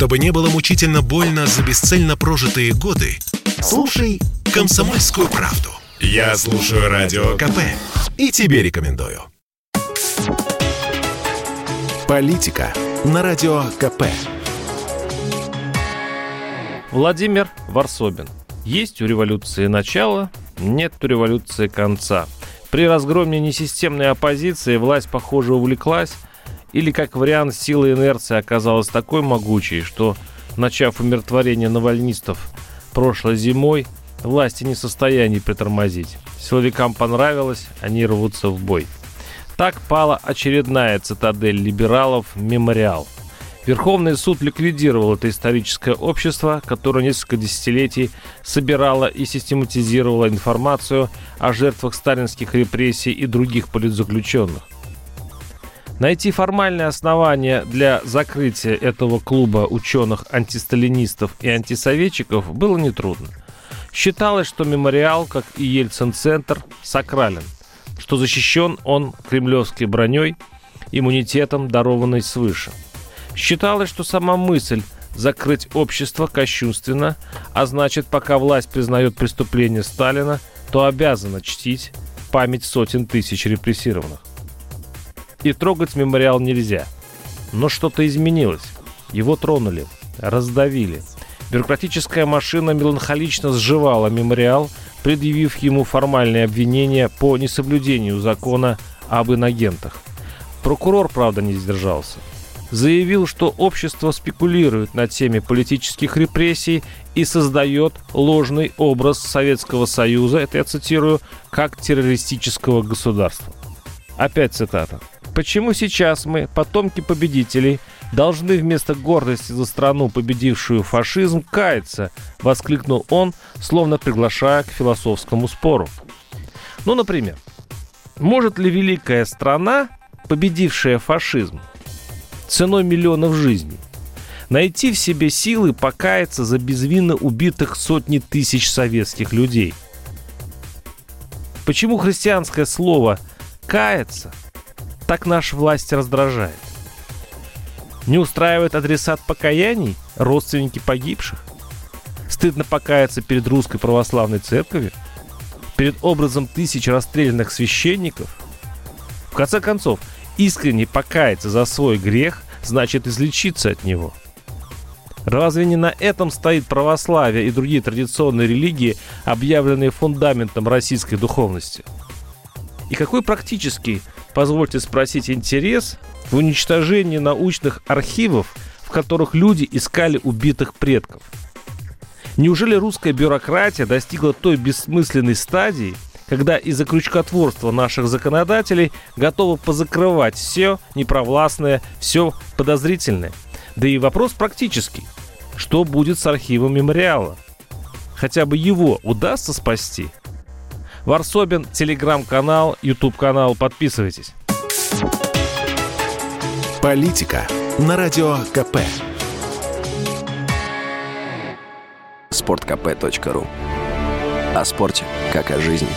Чтобы не было мучительно больно за бесцельно прожитые годы, слушай «Комсомольскую правду». Я слушаю Радио КП и тебе рекомендую. Политика на Радио КП. Владимир Варсобин. Есть у революции начало, нет у революции конца. При разгроме несистемной оппозиции власть, похоже, увлеклась, или, как вариант, сила инерции оказалась такой могучей, что, начав умиротворение навальнистов прошлой зимой, власти не в состоянии притормозить. Силовикам понравилось, они рвутся в бой. Так пала очередная цитадель либералов «Мемориал». Верховный суд ликвидировал это историческое общество, которое несколько десятилетий собирало и систематизировало информацию о жертвах сталинских репрессий и других политзаключенных. Найти формальное основание для закрытия этого клуба ученых-антисталинистов и антисоветчиков было нетрудно. Считалось, что мемориал, как и Ельцин-центр, сакрален, что защищен он кремлевской броней, иммунитетом, дарованной свыше. Считалось, что сама мысль закрыть общество кощунственно, а значит, пока власть признает преступление Сталина, то обязана чтить память сотен тысяч репрессированных и трогать мемориал нельзя. Но что-то изменилось. Его тронули, раздавили. Бюрократическая машина меланхолично сживала мемориал, предъявив ему формальные обвинения по несоблюдению закона об инагентах. Прокурор, правда, не сдержался. Заявил, что общество спекулирует на теме политических репрессий и создает ложный образ Советского Союза, это я цитирую, как террористического государства. Опять цитата. Почему сейчас мы, потомки победителей, должны вместо гордости за страну, победившую фашизм, каяться? Воскликнул он, словно приглашая к философскому спору. Ну, например, может ли великая страна, победившая фашизм, ценой миллионов жизней, найти в себе силы покаяться за безвинно убитых сотни тысяч советских людей? Почему христианское слово «каяться» так наша власть раздражает? Не устраивает адресат покаяний, родственники погибших? Стыдно покаяться перед русской православной церковью? Перед образом тысяч расстрелянных священников? В конце концов, искренне покаяться за свой грех значит излечиться от него. Разве не на этом стоит православие и другие традиционные религии, объявленные фундаментом российской духовности? И какой практический позвольте спросить, интерес в уничтожении научных архивов, в которых люди искали убитых предков. Неужели русская бюрократия достигла той бессмысленной стадии, когда из-за крючкотворства наших законодателей готовы позакрывать все непровластное, все подозрительное? Да и вопрос практический. Что будет с архивом мемориала? Хотя бы его удастся спасти – Варсобин, телеграм-канал, YouTube-канал. Подписывайтесь. Политика на Радио КП. Спорткп.ру О спорте, как о жизни.